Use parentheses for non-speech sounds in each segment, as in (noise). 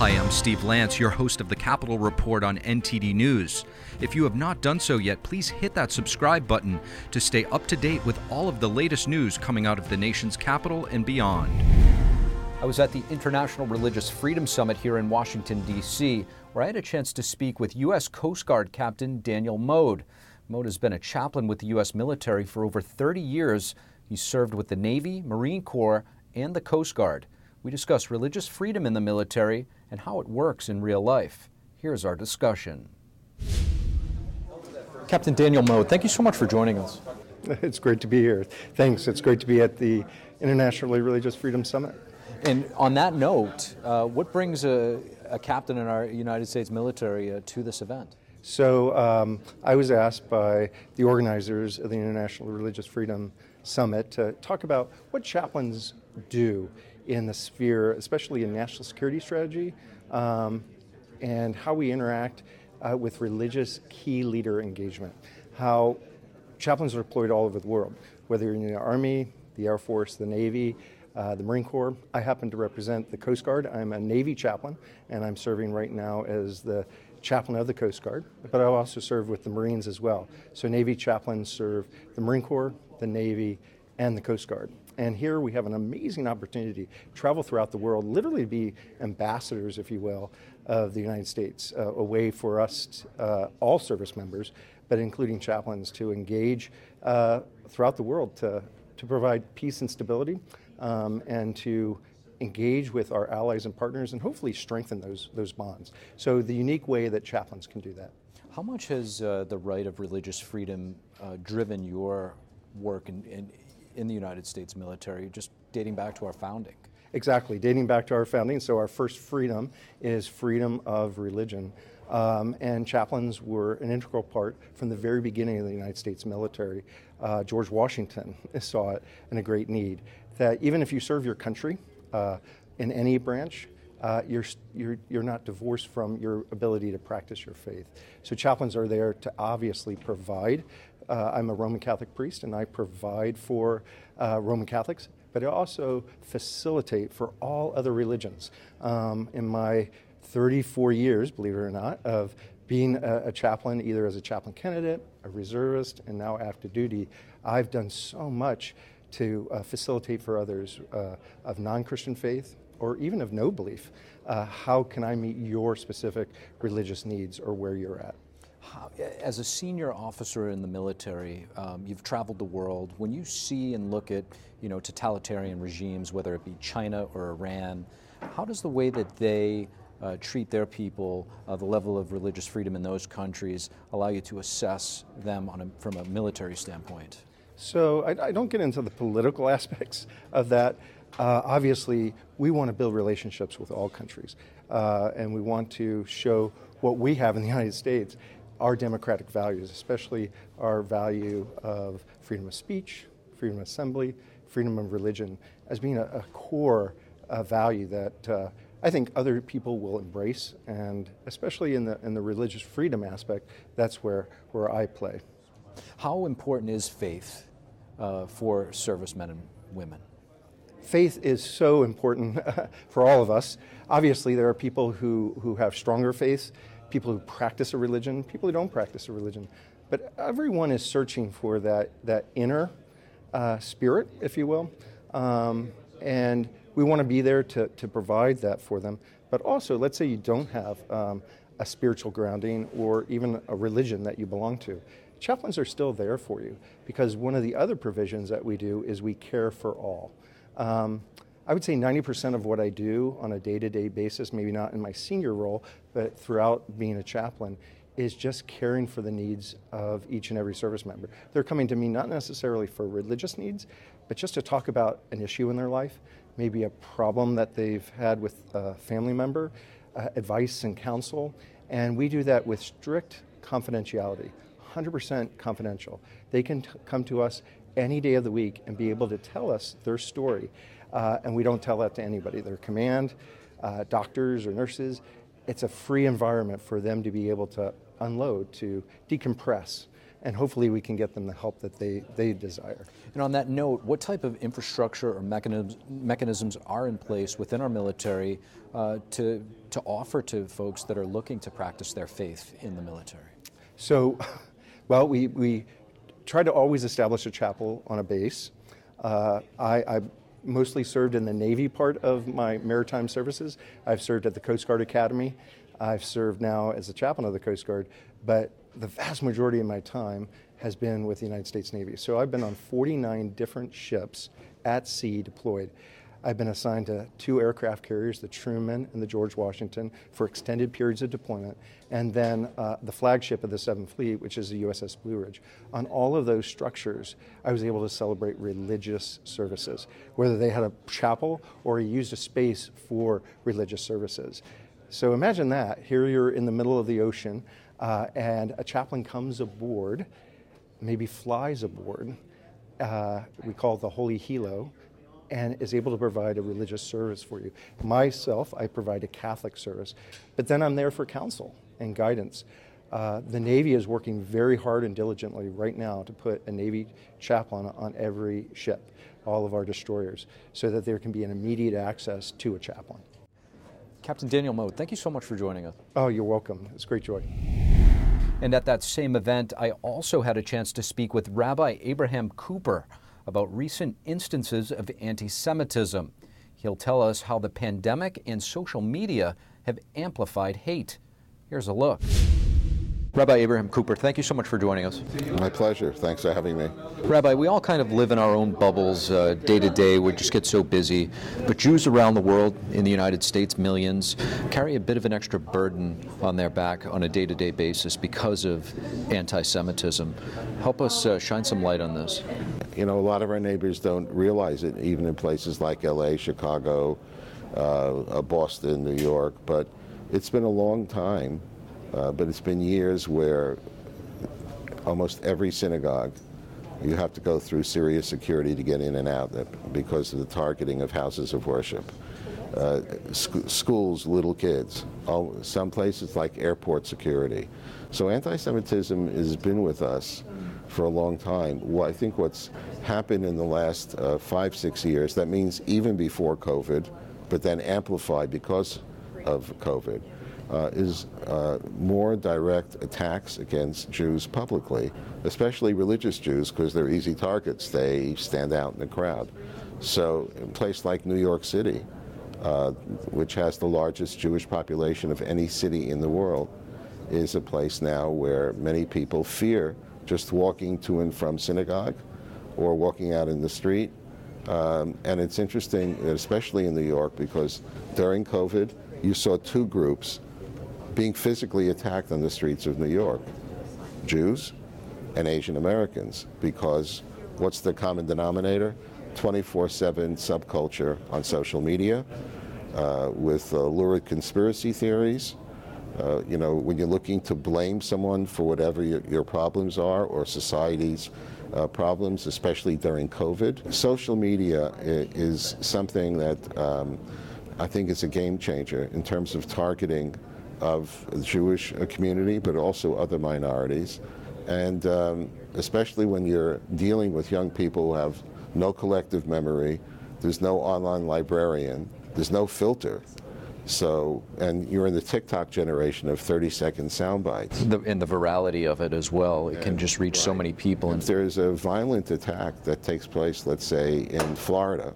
Hi, I'm Steve Lance, your host of the Capitol Report on NTD News. If you have not done so yet, please hit that subscribe button to stay up to date with all of the latest news coming out of the nation's capital and beyond. I was at the International Religious Freedom Summit here in Washington, D.C., where I had a chance to speak with U.S. Coast Guard Captain Daniel Mode. Mode has been a chaplain with the U.S. military for over 30 years. He served with the Navy, Marine Corps, and the Coast Guard. We discuss religious freedom in the military and how it works in real life. Here's our discussion. Captain Daniel Mode, thank you so much for joining us. (laughs) It's great to be here. Thanks. It's great to be at the Internationally Religious Freedom Summit. And on that note, uh, what brings a, a, captain in our United States military uh, to this event? So um, I was asked by the organizers of the International Religious Freedom Summit to talk about what chaplains do in the sphere, especially in national security strategy, um, and how we interact uh, with religious key leader engagement. How chaplains are deployed all over the world, whether you're in the Army, the Air Force, the Navy, uh, the Marine Corps. I happen to represent the Coast Guard. I'm a Navy chaplain, and I'm serving right now as the chaplain of the Coast Guard, but I also serve with the Marines as well. So Navy chaplains serve the Marine Corps, the Navy, and the Coast Guard. And here we have an amazing opportunity to travel throughout the world, literally be ambassadors, if you will, of the United States, uh, a way for us, uh, all service members, but including chaplains, to engage uh, throughout the world to, to provide peace and stability um, and to engage with our allies and partners and hopefully strengthen those, those bonds. So, the unique way that chaplains can do that. How much has uh, the right of religious freedom uh, driven your work in, in the United States military, just dating back to our founding? Exactly, dating back to our founding. So, our first freedom is freedom of religion. Um, and chaplains were an integral part from the very beginning of the United States military. Uh, George Washington (laughs) saw it in a great need that even if you serve your country uh, in any branch, uh, you're, you're, you're not divorced from your ability to practice your faith. So, chaplains are there to obviously provide. Uh, I'm a Roman Catholic priest and I provide for uh, Roman Catholics, but I also facilitate for all other religions. Um, in my 34 years, believe it or not, of being a, a, chaplain, either as a chaplain candidate, a reservist, and now active duty, I've done so much to uh, facilitate for others uh, of non Christian faith or even of no belief. Uh, how can I meet your specific religious needs or where you're at? How, as a senior officer in the military, um, you've traveled the world. When you see and look at you know, totalitarian regimes, whether it be China or Iran, how does the way that they uh, treat their people, uh, the level of religious freedom in those countries, allow you to assess them a, from a military standpoint? So I, I, don't get into the political (laughs) aspects of that. Uh, obviously, we want to build relationships with all countries, uh, and we want to show what we have in the (laughs) United States, our democratic values, especially our value of freedom of speech, freedom of assembly, freedom of religion, as being a, a core uh, value that uh, I think other people will embrace, and especially in the in the religious freedom aspect, that's where where I play. How important is faith uh, for servicemen and women? Faith is so important (laughs) for all of us. Obviously, there are people who, who have stronger faith, people who practice a religion, people who don't practice a religion. But everyone is searching for that, that inner uh, spirit, if you will. Um, and we want to be there to, to provide that for them. But also, let's say you don't have um, a spiritual grounding or even a religion that you belong to chaplains are still there for you because one of the other provisions that we do is we care for all. Um, I would say 90% of what I do on a day to day basis, maybe not in my senior role, but throughout being a chaplain, is just caring for the needs of each and every service member. They're coming to me not necessarily for religious needs, but just to talk about an issue in their life, maybe a problem that they've had with a family member, uh, advice and counsel. And we do that with strict confidentiality. 100% confidential. They can t- come to us any day of the week and be able to tell us their story. Uh, and we don't tell that to anybody. Their command, uh, doctors or nurses, it's a free environment for them to be able to unload, to decompress. and hopefully we can get them the help that they, they desire. And on that note, what type of infrastructure or mechanisms, mechanisms are in place within our military uh, to, to offer to folks that are looking to practice their faith in the military? So, (laughs) well, we, we try to always establish a chapel on a base. Uh, I, I mostly served in the Navy part of my maritime services. I've served at the Coast Guard Academy. I've served now as a chaplain of the Coast Guard, but the vast majority of my time has been with the United States Navy. So I've been on 49 different ships at sea deployed. I've been assigned to two aircraft carriers, the Truman and the George Washington, for extended periods of deployment, and then uh, the flagship of the Seventh Fleet, which is the USS Blue Ridge. On all of those structures, I was able to celebrate religious services, whether they had a chapel or used a space for religious services. So imagine that. Here you're in the middle of the ocean, uh, and a chaplain comes aboard, maybe flies aboard. Uh, we call it the Holy Helo and is able to provide a religious service for you. Myself, I provide a Catholic service, but then I'm there for counsel and guidance. Uh, the Navy is working very hard and diligently right now to put a Navy chaplain on every ship, all of our destroyers, so that there can be an immediate access to a chaplain. Captain Daniel Mode, thank you so much for joining us. Oh, you're welcome. It's great joy. And at that same event, I also had a chance to speak with Rabbi Abraham Cooper about recent instances of anti Semitism. He'll tell us how the pandemic and social media have amplified hate. Here's a look. Rabbi Abraham Cooper, thank you so much for joining us. My pleasure. Thanks for having me. Rabbi, we all kind of live in our own bubbles uh, day to day. We just get so busy. But Jews around the world, in the United States, millions, carry a bit of an extra burden on their back on a day to day basis because of anti Semitism. Help us uh, shine some light on this. You know, a lot of our neighbors don't realize it, even in places like LA, Chicago, uh, Boston, New York. But it's been a long time uh, but it's been years where almost every synagogue, you have to go through serious security to get in and out because of the targeting of houses of worship. Uh, sc- schools, little kids, all, some places like airport security. So anti-Semitism has been with us for a long time. Well, I think what's happened in the last uh, five, six years, that means even before COVID, but then amplified because of COVID, uh, is uh, more direct attacks against Jews publicly, especially religious Jews, because they're easy targets. They stand out in the crowd. So, a place like New York City, uh, which has the largest Jewish population of any city in the world, is a place now where many people fear just walking to and from synagogue or walking out in the street. Um, and it's interesting, especially in New York, because during COVID, you saw two groups being physically attacked on the streets of New York Jews and Asian Americans because what's the common denominator? 24 7 subculture on social media uh, with uh, lurid conspiracy theories. Uh, you know, when you're looking to blame someone for whatever your, your problems are or society's uh, problems, especially during COVID, social media is something that um, I think is a game changer in terms of targeting of the Jewish community, but also other minorities. And um, especially when you're dealing with young people who have no collective memory, there's no online librarian, there's no filter. So, and you're in the TikTok generation of 30 second sound bites. The, and the virality of it as well. It and, can just reach right. so many people. If there's a violent attack that takes place, let's say in Florida,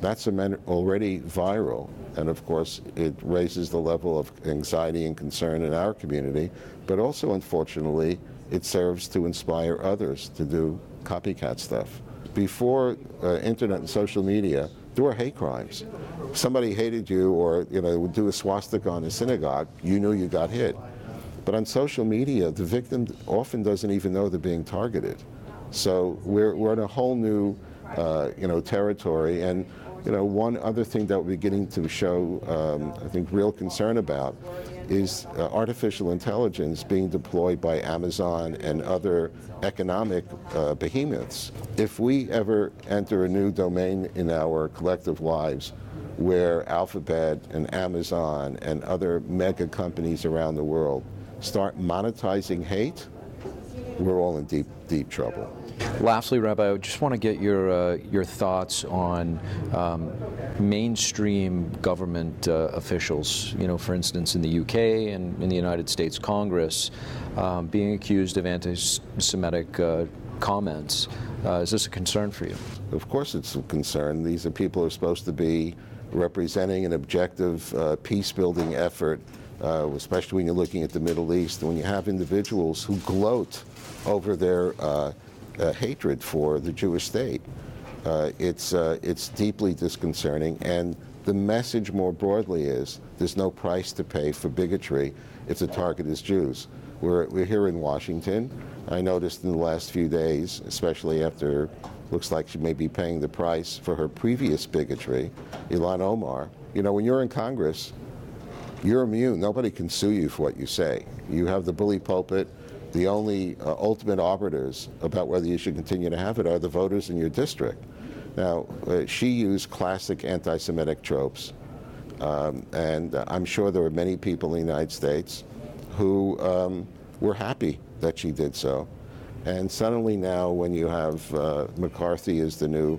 that's already viral. And of course, it raises the level of anxiety and concern in our community, but also, unfortunately, it serves to inspire others to do copycat stuff. Before uh, internet and social media, there were hate crimes. Somebody hated you or you know would do a swastika on a synagogue, you knew you got hit. But on social media, the victim often doesn't even know they're being targeted. So we're, we're in a whole new uh, you know, territory. And you know, one other thing that we're beginning to show, um, I think, real concern about is uh, artificial intelligence being deployed by Amazon and other economic uh, behemoths. If we ever enter a new domain in our collective lives where Alphabet and Amazon and other mega companies around the world start monetizing hate, we're all in deep, deep trouble. Lastly, Rabbi, I just want to get your uh, your thoughts on um, mainstream government uh, officials. You know, for instance, in the UK and in the United States Congress, um, being accused of anti-Semitic uh, comments. Uh, is this a concern for you? Of course, it's a concern. These are people who are supposed to be representing an objective uh, peace-building effort. Uh, especially when you're looking at the Middle East, when you have individuals who gloat over their uh, hatred for the Jewish state. Uh, it's, uh, it's deeply disconcerting, and the message more broadly is there's no price to pay for bigotry if the target is Jews. We're, we're here in Washington. I noticed in the last few days, especially after looks like she may be paying the price for her previous bigotry, Ilhan Omar. You know, when you're in Congress, you're immune. Nobody can sue you for what you say. You have the bully pulpit the only uh, ultimate arbiters about whether you should continue to have it are the voters in your district. Now, uh, she used classic anti Semitic tropes, um, and I'm sure there were many people in the United States who um, were happy that she did so. And suddenly now, when you have uh, McCarthy as the new,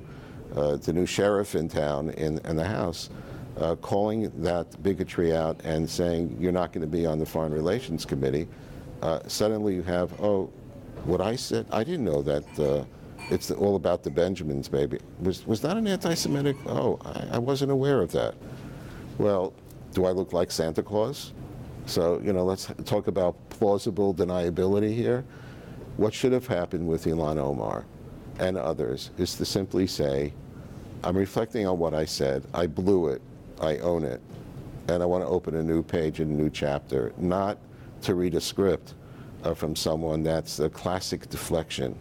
uh, the new sheriff in town in, in the House, uh, calling that bigotry out and saying you're not going to be on the Foreign Relations Committee, uh, suddenly you have, oh, what I said, I didn't know that uh, it's all about the Benjamins, baby. Was, was that an anti Semitic? Oh, I, I wasn't aware of that. Well, do I look like Santa Claus? So, you know, let's talk about plausible deniability here. What should have happened with Ilhan Omar and others is to simply say, I'm reflecting on what I said. I blew it. I own it. And I want to open a new page and a new chapter, not to read a script uh, from someone that's a classic deflection.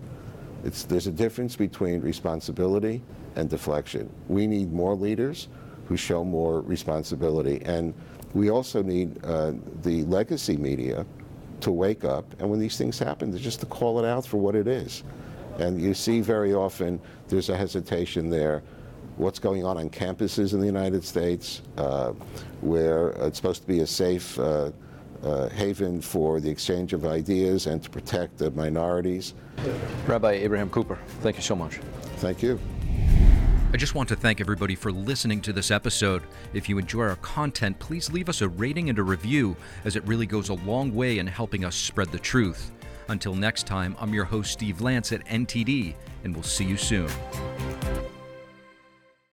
It's, there's a difference between responsibility and deflection. We need more leaders who show more responsibility. And we also need uh, the legacy media to wake up, and when these things happen, just to call it out for what it is. And you see very often there's a hesitation there. What's going on on campuses in the United States, uh, where it's supposed to be a safe uh, uh, haven for the exchange of ideas and to protect the minorities. Rabbi Abraham Cooper, thank you so much. Thank you. I just want to thank everybody for listening to this episode. If you enjoy our content, please leave us a rating and a review, as it really goes a long way in helping us spread the truth. Until next time, I'm your host, Steve Lance at NTD, and we'll see you soon.